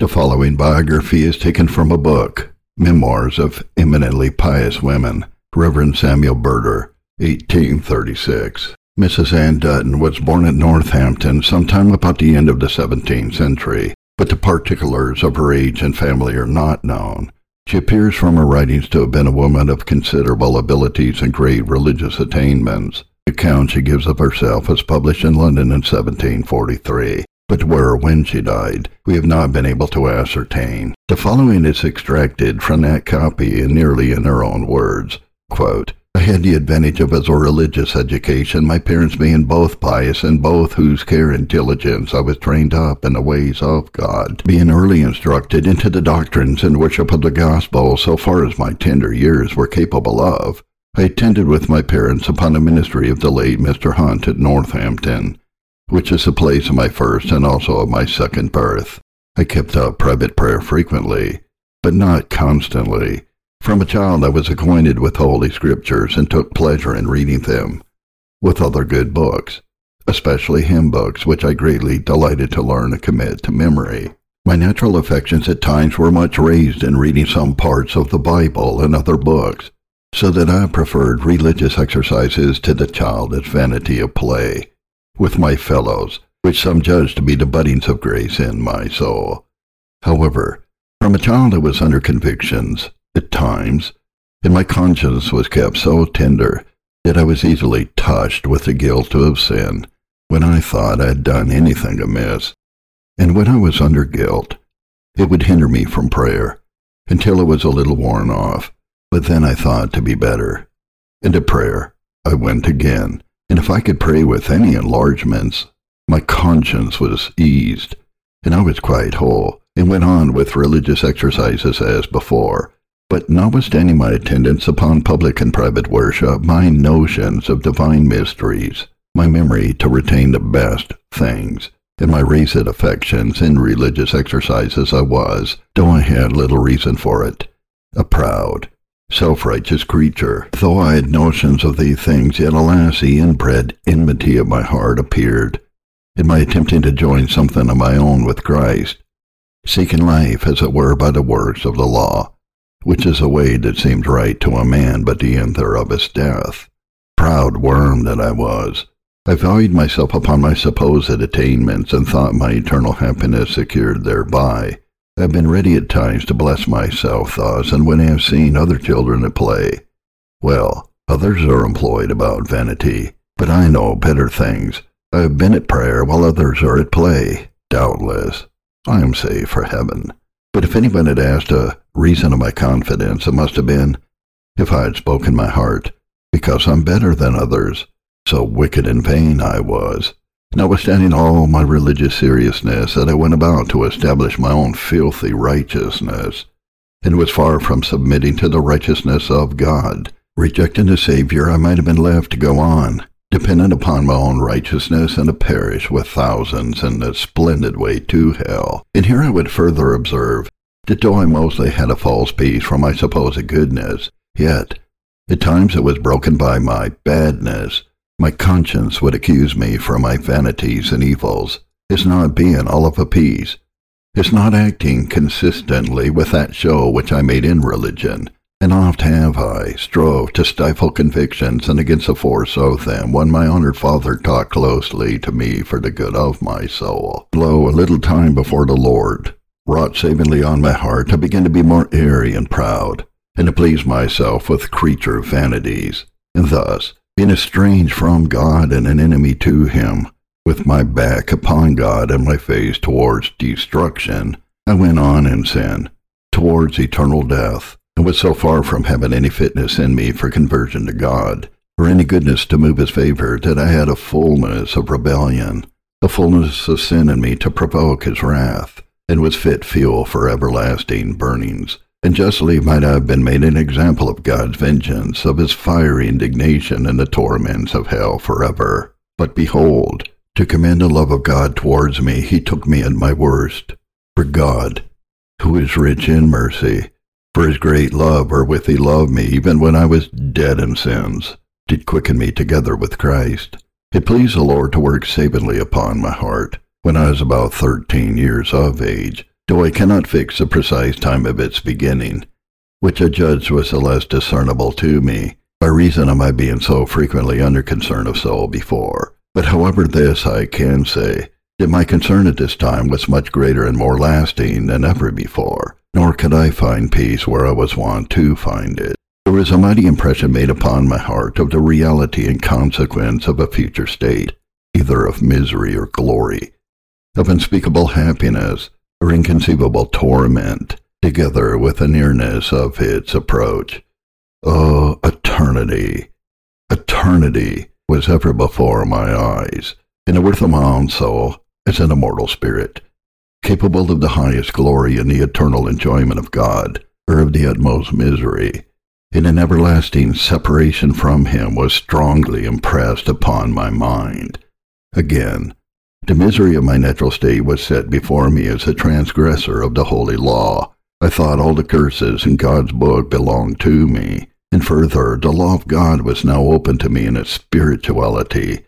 The following biography is taken from a book, Memoirs of Eminently Pious Women, Reverend Samuel Burder, 1836. Mrs. Anne Dutton was born at Northampton sometime about the end of the 17th century, but the particulars of her age and family are not known. She appears from her writings to have been a woman of considerable abilities and great religious attainments. The account she gives of herself was published in London in 1743 but where or when she died, we have not been able to ascertain. The following is extracted from that copy and nearly in her own words. Quote, I had the advantage of a religious education, my parents being both pious and both whose care and diligence I was trained up in the ways of God, being early instructed into the doctrines and worship of the gospel so far as my tender years were capable of. I attended with my parents upon the ministry of the late Mr. Hunt at Northampton which is the place of my first and also of my second birth. I kept up private prayer frequently, but not constantly. From a child I was acquainted with Holy Scriptures and took pleasure in reading them, with other good books, especially hymn books, which I greatly delighted to learn and commit to memory. My natural affections at times were much raised in reading some parts of the Bible and other books, so that I preferred religious exercises to the childish vanity of play with my fellows, which some judge to be the buddings of grace in my soul. However, from a child I was under convictions, at times, and my conscience was kept so tender that I was easily touched with the guilt of sin when I thought I had done anything amiss. And when I was under guilt, it would hinder me from prayer until it was a little worn off, but then I thought to be better. And to prayer I went again and if I could pray with any enlargements, my conscience was eased, and I was quite whole, and went on with religious exercises as before. But notwithstanding my attendance upon public and private worship, my notions of divine mysteries, my memory to retain the best things, and my raised affections in religious exercises I was, though I had little reason for it, a proud, self-righteous creature. Though I had notions of these things, yet alas, the inbred enmity of my heart appeared, in my attempting to join something of my own with Christ, seeking life, as it were, by the works of the law, which is a way that seemed right to a man, but the end thereof is death. Proud worm that I was, I valued myself upon my supposed attainments, and thought my eternal happiness secured thereby. Have been ready at times to bless myself thus, and when I have seen other children at play, well, others are employed about vanity, but I know better things. I have been at prayer while others are at play. Doubtless, I am safe for heaven. But if anyone had asked a reason of my confidence, it must have been if I had spoken my heart, because I'm better than others. So wicked and vain I was. Notwithstanding all my religious seriousness, that I went about to establish my own filthy righteousness, and was far from submitting to the righteousness of God. Rejecting the Savior, I might have been left to go on, dependent upon my own righteousness, and to perish with thousands in the splendid way to hell. And here I would further observe that though I mostly had a false peace from my supposed goodness, yet at times it was broken by my badness my conscience would accuse me for my vanities and evils. It's not being all of a piece. It's not acting consistently with that show which I made in religion. And oft have I strove to stifle convictions and against the force of them when my honored father talked closely to me for the good of my soul. Lo, a little time before the Lord wrought savingly on my heart, I began to be more airy and proud, and to please myself with creature vanities. And thus, being estranged from God and an enemy to him, with my back upon God and my face towards destruction, I went on in sin, towards eternal death, and was so far from having any fitness in me for conversion to God, or any goodness to move his favor, that I had a fullness of rebellion, a fullness of sin in me to provoke his wrath, and was fit fuel for everlasting burnings and justly might I have been made an example of God's vengeance, of his fiery indignation and the torments of hell forever. But behold, to commend the love of God towards me, he took me at my worst. For God, who is rich in mercy, for his great love wherewith he loved me, even when I was dead in sins, did quicken me together with Christ. It pleased the Lord to work savingly upon my heart, when I was about thirteen years of age, though I cannot fix the precise time of its beginning, which I judged was the less discernible to me, by reason of my being so frequently under concern of soul before. But however this I can say, that my concern at this time was much greater and more lasting than ever before, nor could I find peace where I was wont to find it. There was a mighty impression made upon my heart of the reality and consequence of a future state, either of misery or glory, of unspeakable happiness or inconceivable torment, together with the nearness of its approach. Oh, eternity! Eternity was ever before my eyes, in the worth of my own soul as an immortal spirit, capable of the highest glory and the eternal enjoyment of God, or of the utmost misery, in an everlasting separation from him was strongly impressed upon my mind. Again, the misery of my natural state was set before me as a transgressor of the holy law. I thought all the curses in God's book belonged to me, and further, the law of God was now open to me in its spirituality,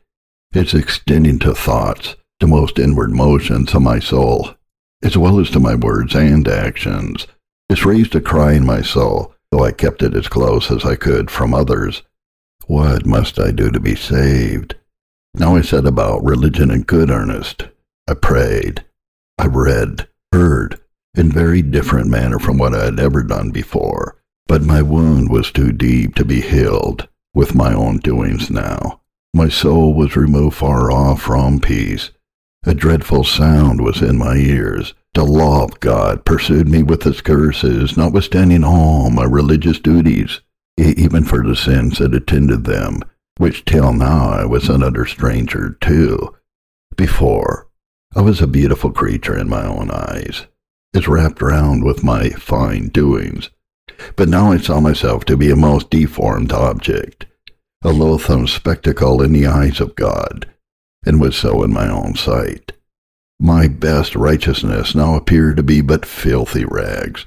its extending to thoughts, the most inward motions of my soul, as well as to my words and actions. This raised a cry in my soul, though I kept it as close as I could from others. What must I do to be saved? Now I set about religion in good earnest. I prayed. I read, heard, in very different manner from what I had ever done before. But my wound was too deep to be healed with my own doings now. My soul was removed far off from peace. A dreadful sound was in my ears. The law of God pursued me with its curses, notwithstanding all my religious duties, even for the sins that attended them, which till now I was an utter stranger to. Before, I was a beautiful creature in my own eyes, as wrapped round with my fine doings. But now I saw myself to be a most deformed object, a loathsome spectacle in the eyes of God, and was so in my own sight. My best righteousness now appeared to be but filthy rags,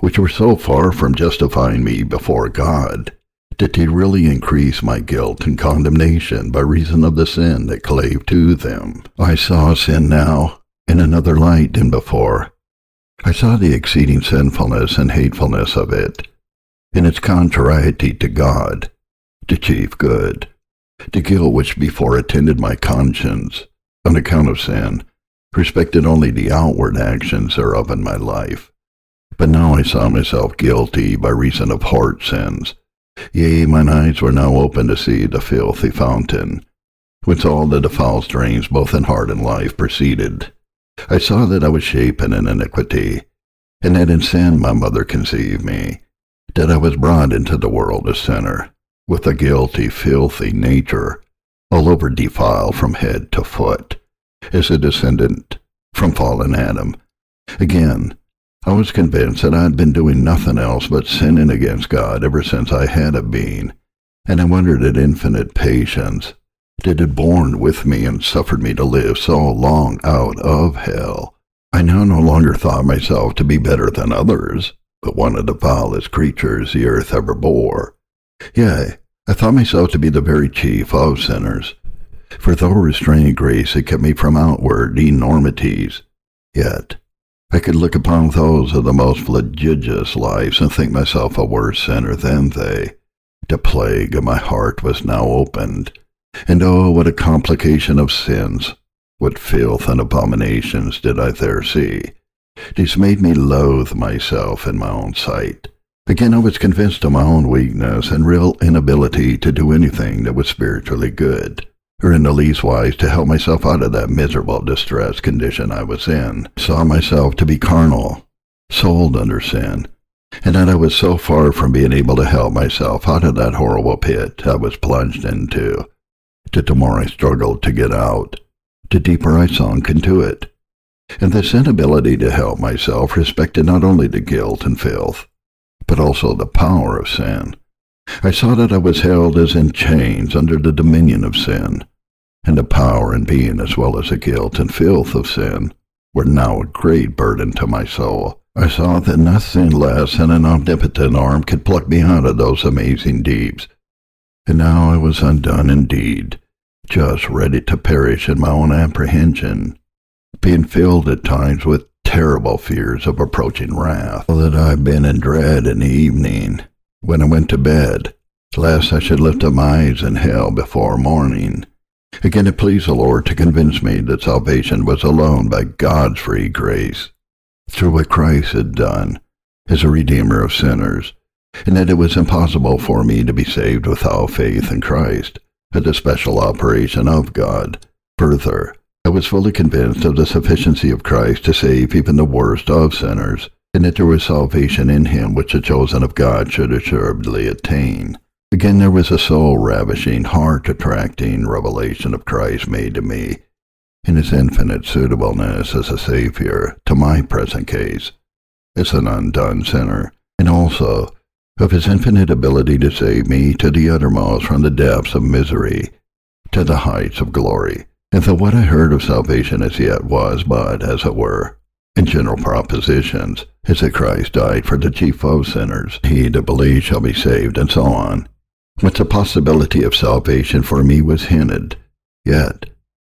which were so far from justifying me before God that they really increase my guilt and condemnation by reason of the sin that clave to them. I saw sin now in another light than before. I saw the exceeding sinfulness and hatefulness of it, in its contrariety to God, the chief good, the guilt which before attended my conscience, on account of sin, respected only the outward actions thereof in my life. But now I saw myself guilty by reason of heart sins. Yea, mine eyes were now open to see the filthy fountain, whence all the defiled streams both in heart and life proceeded. I saw that I was shapen in iniquity, and that in sin my mother conceived me, that I was brought into the world a sinner, with a guilty, filthy nature, all over defiled from head to foot as a descendant from fallen Adam. Again, I was convinced that I had been doing nothing else but sinning against God ever since I had a being, and I wondered at infinite patience that had borne with me and suffered me to live so long out of hell. I now no longer thought myself to be better than others, but one of the foulest creatures the earth ever bore. Yea, I thought myself to be the very chief of sinners, for though restraining grace had kept me from outward enormities, yet I could look upon those of the most flagitious lives and think myself a worse sinner than they. The plague of my heart was now opened, and oh, what a complication of sins! What filth and abominations did I there see! These made me loathe myself in my own sight. Again, I was convinced of my own weakness and real inability to do anything that was spiritually good or in the least wise to help myself out of that miserable distressed condition I was in, saw myself to be carnal, sold under sin, and that I was so far from being able to help myself out of that horrible pit I was plunged into, that the more I struggled to get out, the deeper I sunk into it. And this inability to help myself respected not only the guilt and filth, but also the power of sin. I saw that I was held as in chains under the dominion of sin, and the power and being as well as the guilt and filth of sin were now a great burden to my soul. I saw that nothing less than an omnipotent arm could pluck me out of those amazing deeps. And now I was undone indeed, just ready to perish in my own apprehension, being filled at times with terrible fears of approaching wrath, that I've been in dread in the evening when I went to bed, lest I should lift up my eyes in hell before morning. Again, it pleased the Lord to convince me that salvation was alone by God's free grace, through what Christ had done as a redeemer of sinners, and that it was impossible for me to be saved without faith in Christ, as the special operation of God. Further, I was fully convinced of the sufficiency of Christ to save even the worst of sinners, and that there was salvation in him which the chosen of God should assuredly attain. Again, there was a soul-ravishing, heart-attracting revelation of Christ made to me in his infinite suitableness as a Savior to my present case, as an undone sinner, and also of his infinite ability to save me to the uttermost from the depths of misery to the heights of glory. And though what I heard of salvation as yet was but, as it were, in general propositions, as that Christ died for the chief of sinners, he that believes shall be saved, and so on, but the possibility of salvation for me was hinted, yet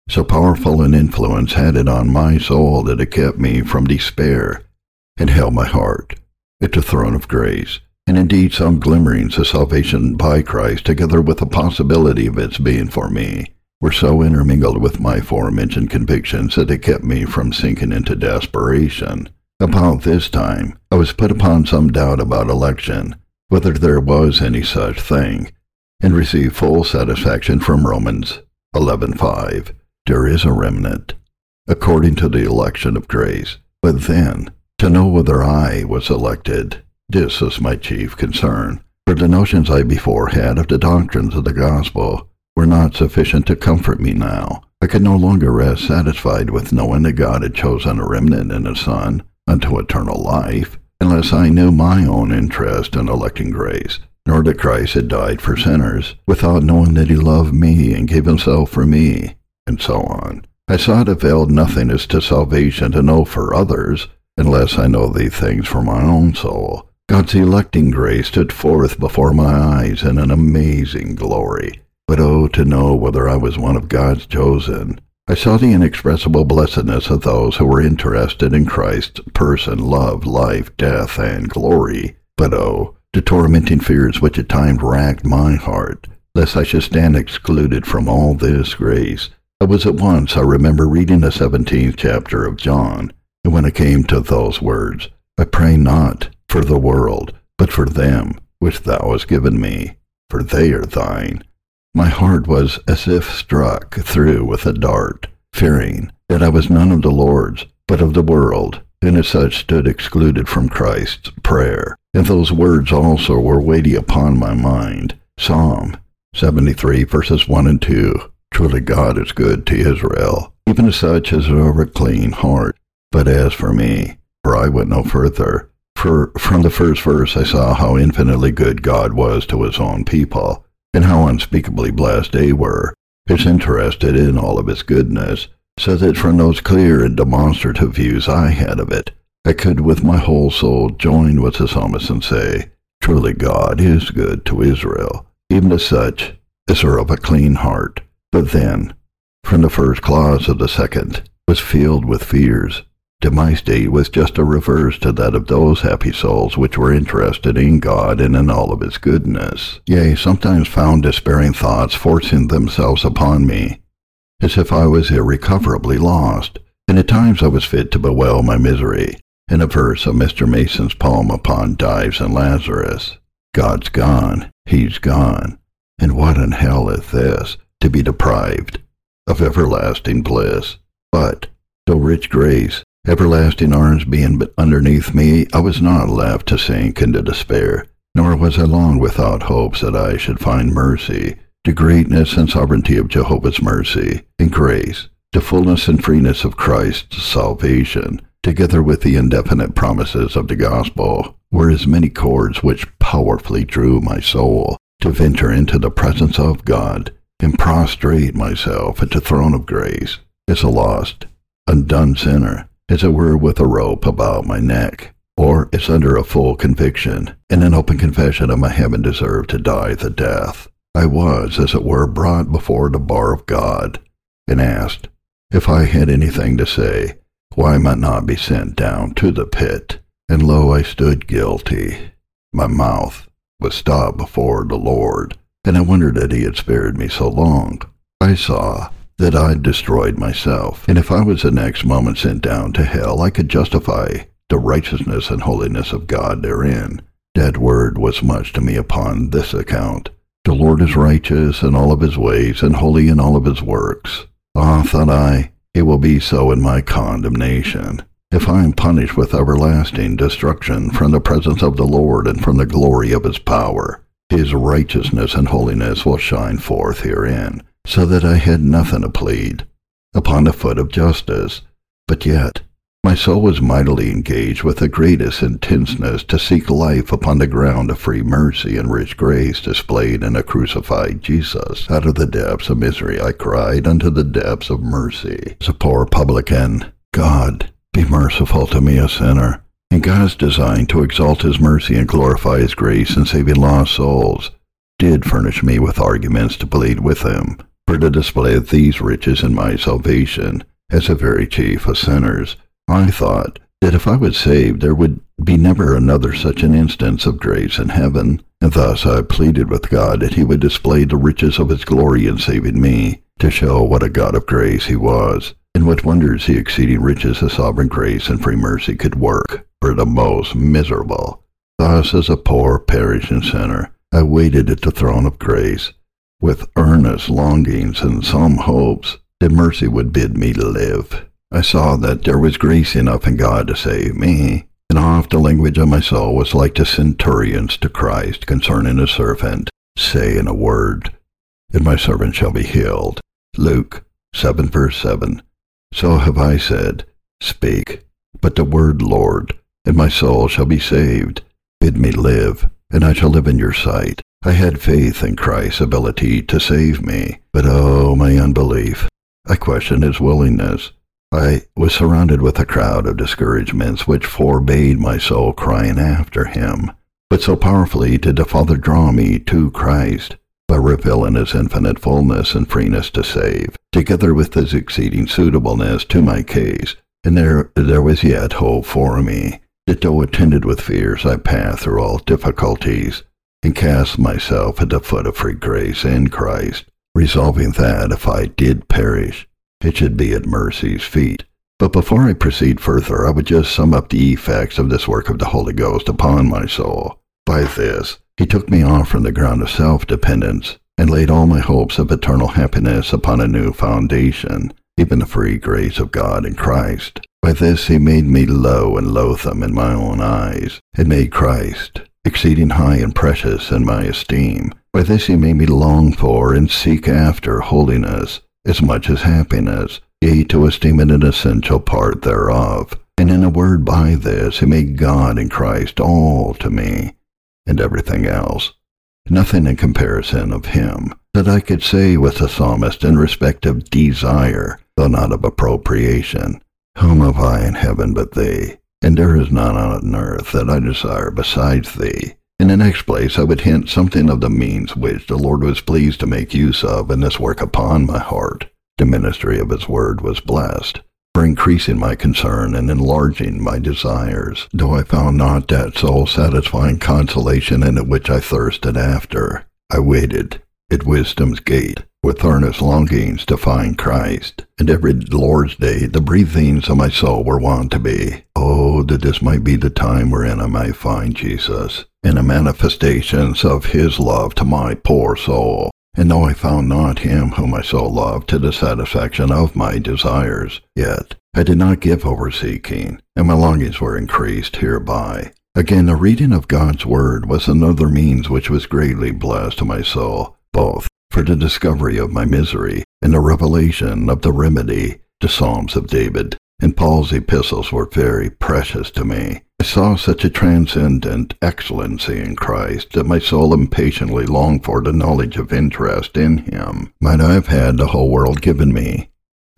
so powerful an influence had it on my soul that it kept me from despair and held my heart at the throne of grace. And indeed some glimmerings of salvation by Christ, together with the possibility of its being for me, were so intermingled with my forementioned convictions that it kept me from sinking into desperation. About this time, I was put upon some doubt about election, whether there was any such thing, and received full satisfaction from Romans 11:5. There is a remnant, according to the election of grace. But then, to know whether I was elected, this was my chief concern, for the notions I before had of the doctrines of the gospel were not sufficient to comfort me now. I could no longer rest satisfied with knowing that God had chosen a remnant in His Son unto eternal life, unless I knew my own interest in electing grace, nor that Christ had died for sinners, without knowing that He loved me and gave Himself for me, and so on. I saw it availed nothing as to salvation to know for others, unless I know the things for my own soul. God's electing grace stood forth before my eyes in an amazing glory. But oh, to know whether I was one of God's chosen. I saw the inexpressible blessedness of those who were interested in Christ's person, love, life, death, and glory. But oh, the tormenting fears which at times racked my heart, lest I should stand excluded from all this grace. I was at once, I remember reading the seventeenth chapter of John, and when it came to those words, I pray not for the world, but for them which thou hast given me, for they are thine. My heart was as if struck through with a dart, fearing that I was none of the Lord's, but of the world, and as such stood excluded from Christ's prayer. And those words also were weighty upon my mind. Psalm 73 verses 1 and 2. Truly God is good to Israel, even to such as are a clean heart. But as for me, for I went no further, for from the first verse I saw how infinitely good God was to his own people, and how unspeakably blessed they were, as interested in all of its goodness, so that from those clear and demonstrative views I had of it, I could with my whole soul join with the psalmist and say, Truly God is good to Israel, even to such as are of a clean heart. But then, from the first clause of the second, was filled with fears, my state was just a reverse to that of those happy souls which were interested in God and in all of his goodness. Yea, sometimes found despairing thoughts forcing themselves upon me, as if I was irrecoverably lost, and at times I was fit to bewail my misery in a verse of Mr. Mason's poem upon Dives and Lazarus. God's gone, he's gone, and what in hell is this, to be deprived of everlasting bliss? But, though rich grace Everlasting arms being but underneath me, I was not left to sink into despair, nor was I long without hopes that I should find mercy, the greatness and sovereignty of Jehovah's mercy and grace, the fullness and freeness of Christ's salvation, together with the indefinite promises of the gospel, were as many cords which powerfully drew my soul to venture into the presence of God and prostrate myself at the throne of grace as a lost, undone sinner as it were with a rope about my neck, or as under a full conviction and an open confession of my having deserved to die the death. I was, as it were, brought before the bar of God, and asked if I had anything to say why I might not be sent down to the pit? And lo, I stood guilty. My mouth was stopped before the Lord, and I wondered that he had spared me so long. I saw that I'd destroyed myself, and if I was the next moment sent down to hell, I could justify the righteousness and holiness of God therein. That word was much to me upon this account. The Lord is righteous in all of his ways, and holy in all of his works. Ah, thought I, it will be so in my condemnation. If I am punished with everlasting destruction from the presence of the Lord and from the glory of his power, his righteousness and holiness will shine forth herein, so that I had nothing to plead upon the foot of justice. But yet my soul was mightily engaged with the greatest intenseness to seek life upon the ground of free mercy and rich grace displayed in a crucified Jesus. Out of the depths of misery I cried unto the depths of mercy. As a poor publican, God, be merciful to me, a sinner. And God's design to exalt His mercy and glorify His grace in saving lost souls did furnish me with arguments to plead with Him for the display of these riches in my salvation as a very chief of sinners I thought that if I was saved, there would be never another such an instance of grace in heaven, and thus I pleaded with God that he would display the riches of his glory in saving me, to show what a God of grace he was, and what wonders the exceeding riches of sovereign grace and free mercy could work for the most miserable. Thus, as a poor perishing sinner, I waited at the throne of grace, with earnest longings and some hopes that mercy would bid me live. I saw that there was grace enough in God to save me, and oft the language of my soul was like the centurions to Christ concerning a servant, say in a word, and my servant shall be healed. Luke 7 verse 7. So have I said, Speak, but the word Lord, and my soul shall be saved. Bid me live, and I shall live in your sight. I had faith in Christ's ability to save me, but oh, my unbelief! I questioned his willingness. I was surrounded with a crowd of discouragements which forbade my soul crying after him. But so powerfully did the Father draw me to Christ, by revealing his infinite fullness and freeness to save, together with his exceeding suitableness to my case, and there there was yet hope for me, that though attended with fears I passed through all difficulties, and cast myself at the foot of free grace in Christ, resolving that if I did perish, it should be at mercy's feet. But before I proceed further, I would just sum up the effects of this work of the Holy Ghost upon my soul. By this, he took me off from the ground of self-dependence and laid all my hopes of eternal happiness upon a new foundation, even the free grace of God in Christ. By this he made me low and loathsome in my own eyes, and made Christ exceeding high and precious in my esteem. By this he made me long for and seek after holiness, as much as happiness, yea, to esteem it an essential part thereof. And in a word, by this he made God and Christ all to me, and everything else, nothing in comparison of him, that I could say with the psalmist in respect of desire, though not of appropriation, Whom have I in heaven but thee? And there is none on earth that I desire besides thee. In the next place, I would hint something of the means which the Lord was pleased to make use of in this work upon my heart. The ministry of His word was blessed, for increasing my concern and enlarging my desires, though I found not that soul-satisfying consolation in it which I thirsted after. I waited at wisdom's gate, with earnest longings to find Christ, and every Lord's day the breathings of my soul were wont to be, That this might be the time wherein I might find Jesus, and the manifestations of his love to my poor soul. And though I found not him whom I so loved to the satisfaction of my desires, yet I did not give over seeking, and my longings were increased hereby. Again, the reading of God's word was another means which was greatly blessed to my soul, both for the discovery of my misery and the revelation of the remedy. The Psalms of David and Paul's epistles were very precious to me. I saw such a transcendent excellency in Christ that my soul impatiently longed for the knowledge of interest in him. Might I have had the whole world given me?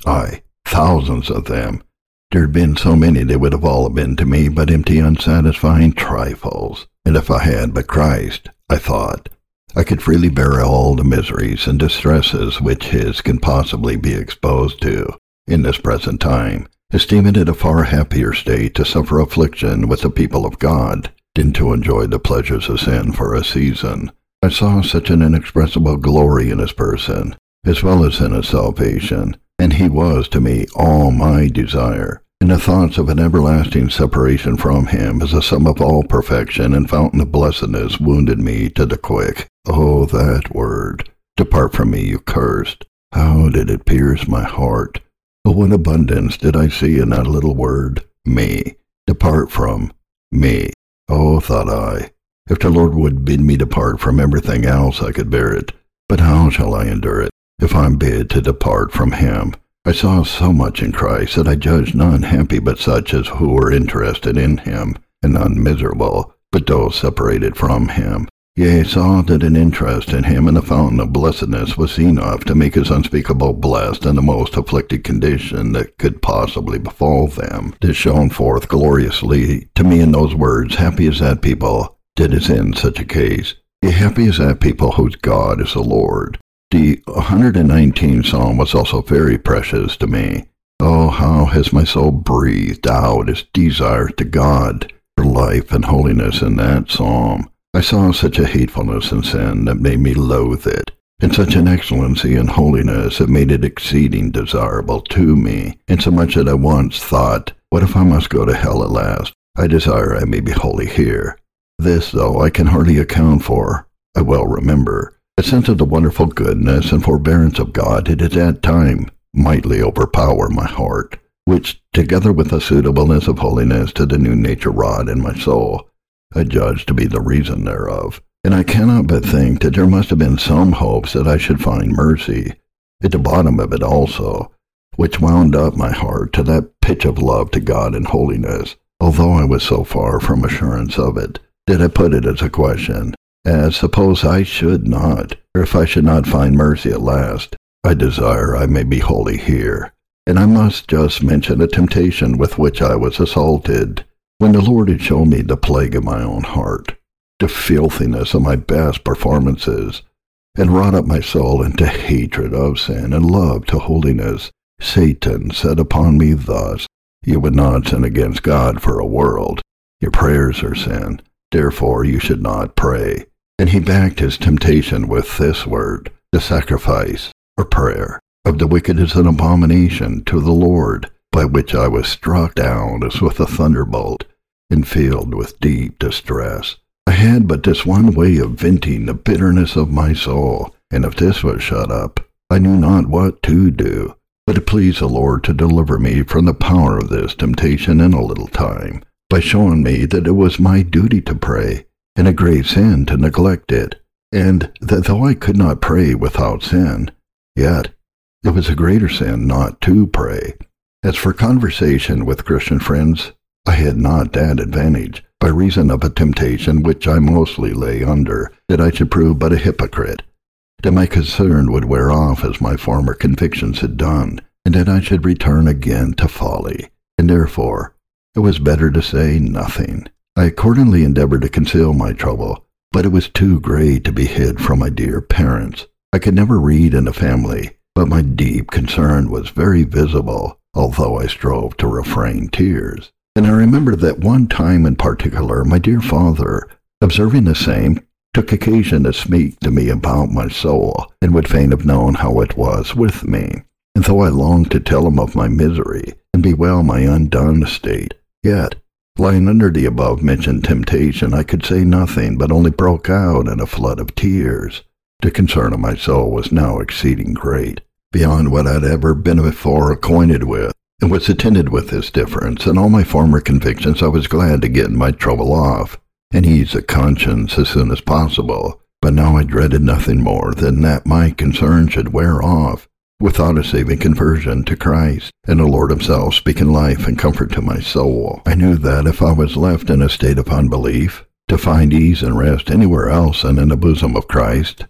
Ay, thousands of them. There had been so many they would have all been to me but empty unsatisfying trifles. And if I had but Christ, I thought, I could freely bear all the miseries and distresses which his can possibly be exposed to in this present time, esteeming it a far happier state to suffer affliction with the people of God than to enjoy the pleasures of sin for a season. I saw such an inexpressible glory in his person, as well as in his salvation, and he was to me all my desire. And the thoughts of an everlasting separation from him as a sum of all perfection and fountain of blessedness wounded me to the quick. Oh, that word! Depart from me, you cursed. How did it pierce my heart! Oh, what abundance did I see in that little word, me. Depart from me. Oh, thought I, if the Lord would bid me depart from everything else, I could bear it. But how shall I endure it, if I'm bid to depart from him? I saw so much in Christ that I judged none happy but such as who were interested in him, and none miserable, but those separated from him. Yea, saw that an interest in him and the fountain of blessedness was enough to make us unspeakable blessed in the most afflicted condition that could possibly befall them. This shone forth gloriously to me in those words, happy is that people that is in such a case. Yea, happy is that people whose God is the Lord. The 119th Psalm was also very precious to me. Oh, how has my soul breathed out its desire to God for life and holiness in that psalm. I saw such a hatefulness in sin that made me loathe it, and such an excellency in holiness that made it exceeding desirable to me, insomuch that I once thought, what if I must go to hell at last? I desire I may be holy here. This, though, I can hardly account for, I well remember, a sense of the wonderful goodness and forbearance of God did at that time mightily overpower my heart, which, together with the suitableness of holiness to the new nature wrought in my soul, I judged to be the reason thereof. And I cannot but think that there must have been some hopes that I should find mercy at the bottom of it also, which wound up my heart to that pitch of love to God and holiness, although I was so far from assurance of it, that I put it as a question, as suppose I should not, or if I should not find mercy at last, I desire I may be holy here. And I must just mention a temptation with which I was assaulted, when the Lord had shown me the plague of my own heart, the filthiness of my best performances, and wrought up my soul into hatred of sin and love to holiness. Satan said upon me thus, You would not sin against God for a world. Your prayers are sin. Therefore you should not pray. And he backed his temptation with this word, the sacrifice, or prayer, of the wicked is an abomination to the Lord, by which I was struck down as with a thunderbolt, and filled with deep distress. I had but this one way of venting the bitterness of my soul, and if this was shut up, I knew not what to do, but to please the Lord to deliver me from the power of this temptation in a little time, by showing me that it was my duty to pray, and a great sin to neglect it, and that though I could not pray without sin, yet it was a greater sin not to pray. As for conversation with Christian friends, I had not that advantage, by reason of a temptation which I mostly lay under, that I should prove but a hypocrite, that my concern would wear off as my former convictions had done, and that I should return again to folly, and therefore it was better to say nothing. I accordingly endeavored to conceal my trouble, but it was too great to be hid from my dear parents. I could never read in a family, but my deep concern was very visible, although I strove to refrain tears. And I remember that one time in particular, my dear father, observing the same, took occasion to speak to me about my soul, and would fain have known how it was with me. And though I longed to tell him of my misery, and bewail my undone state, yet Lying under the above mentioned temptation, I could say nothing, but only broke out in a flood of tears. The concern of my soul was now exceeding great, beyond what I had ever been before acquainted with, and was attended with this difference. In all my former convictions, I was glad to get my trouble off, and ease a conscience as soon as possible. But now I dreaded nothing more than that my concern should wear off, without a saving conversion to Christ, and the Lord Himself speaking life and comfort to my soul. I knew that if I was left in a state of unbelief, to find ease and rest anywhere else than in the bosom of Christ,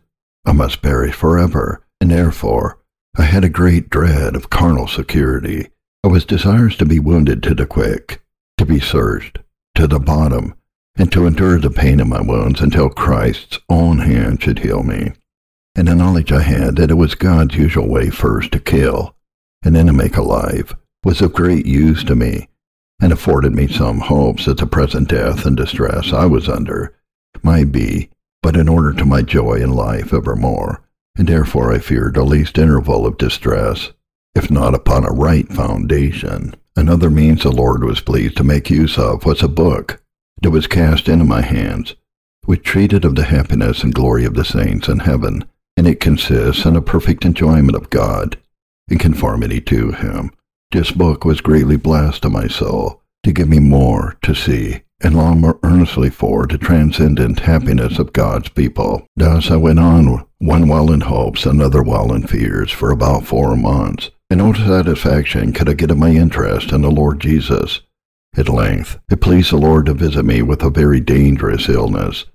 I must perish forever, and therefore I had a great dread of carnal security. I was desirous to be wounded to the quick, to be searched to the bottom, and to endure the pain of my wounds until Christ's own hand should heal me and the knowledge I had that it was God's usual way first to kill, and then to make alive. was of great use to me, and afforded me some hopes that the present death and distress I was under might be but in order to my joy in life evermore, and therefore I feared the least interval of distress, if not upon a right foundation. Another means the Lord was pleased to make use of was a book that was cast into my hands, which treated of the happiness and glory of the saints in heaven, and it consists in a perfect enjoyment of God, in conformity to Him. This book was greatly blessed to my soul, to give me more to see, and long more earnestly for the transcendent happiness of God's people. Thus I went on, one while in hopes, another while in fears, for about four months, no satisfaction could I get of my interest in the Lord Jesus. At length, it pleased the Lord to visit me with a very dangerous illness,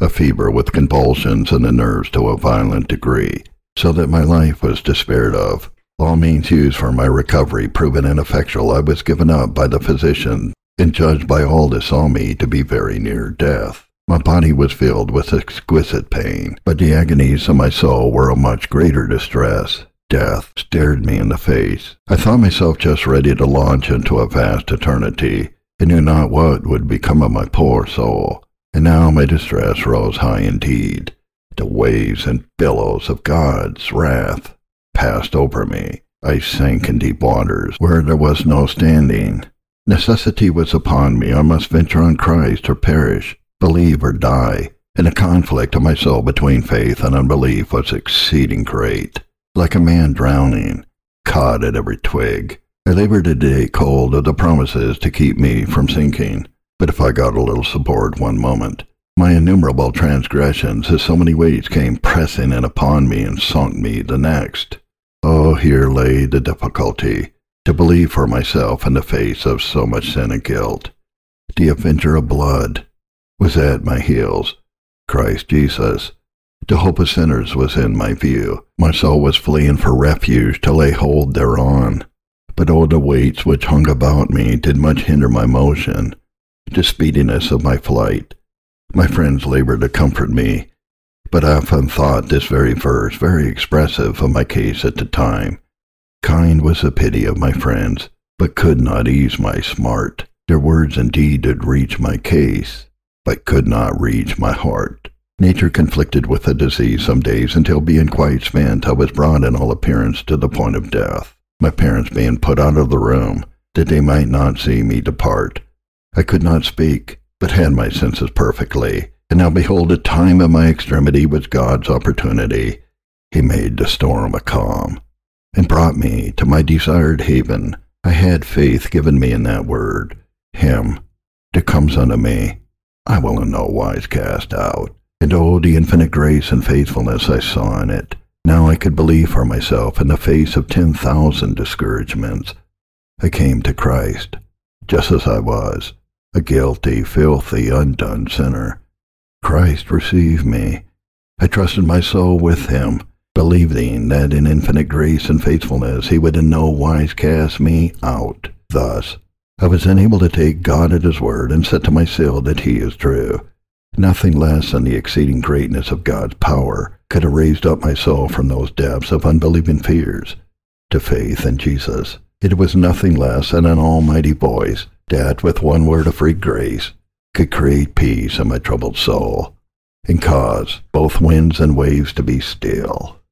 a fever with convulsions in the nerves to a violent degree, so that my life was despaired of. All means used for my recovery proving ineffectual, I was given up by the physician and judged by all that saw me to be very near death. My body was filled with exquisite pain, but the agonies of my soul were a much greater distress. Death stared me in the face. I thought myself just ready to launch into a vast eternity, and knew not what would become of my poor soul. And now my distress rose high indeed. The waves and billows of God's wrath passed over me. I sank in deep waters where there was no standing. Necessity was upon me. I must venture on Christ or perish, believe or die. And the conflict of my soul between faith and unbelief was exceeding great like a man drowning, caught at every twig. I labored a day cold of the promises to keep me from sinking, but if I got a little support one moment, my innumerable transgressions as so many weights came pressing in upon me and sunk me the next. Oh, here lay the difficulty, to believe for myself in the face of so much sin and guilt. The avenger of blood was at my heels, Christ Jesus, the hope of sinners was in my view. My soul was fleeing for refuge to lay hold thereon. But all the weights which hung about me did much hinder my motion, the speediness of my flight. My friends labored to comfort me, but I often thought this very verse very expressive of my case at the time. Kind was the pity of my friends, but could not ease my smart. Their words indeed did reach my case, but could not reach my heart. Nature conflicted with the disease some days until being quite spent I was brought in all appearance to the point of death, my parents being put out of the room, that they might not see me depart. I could not speak, but had my senses perfectly, and now behold the time of my extremity was God's opportunity. He made the storm a calm, and brought me to my desired haven. I had faith given me in that word, Him, that comes unto me, I will in no wise cast out. And oh, the infinite grace and faithfulness I saw in it. Now I could believe for myself in the face of ten thousand discouragements. I came to Christ, just as I was, a guilty, filthy, undone sinner. Christ received me. I trusted my soul with him, believing that in infinite grace and faithfulness he would in no wise cast me out. Thus, I was enabled to take God at his word and set to my seal that he is true. Nothing less than the exceeding greatness of God's power could have raised up my soul from those depths of unbelieving fears to faith in Jesus. It was nothing less than an almighty voice that, with one word of free grace, could create peace in my troubled soul and cause both winds and waves to be still.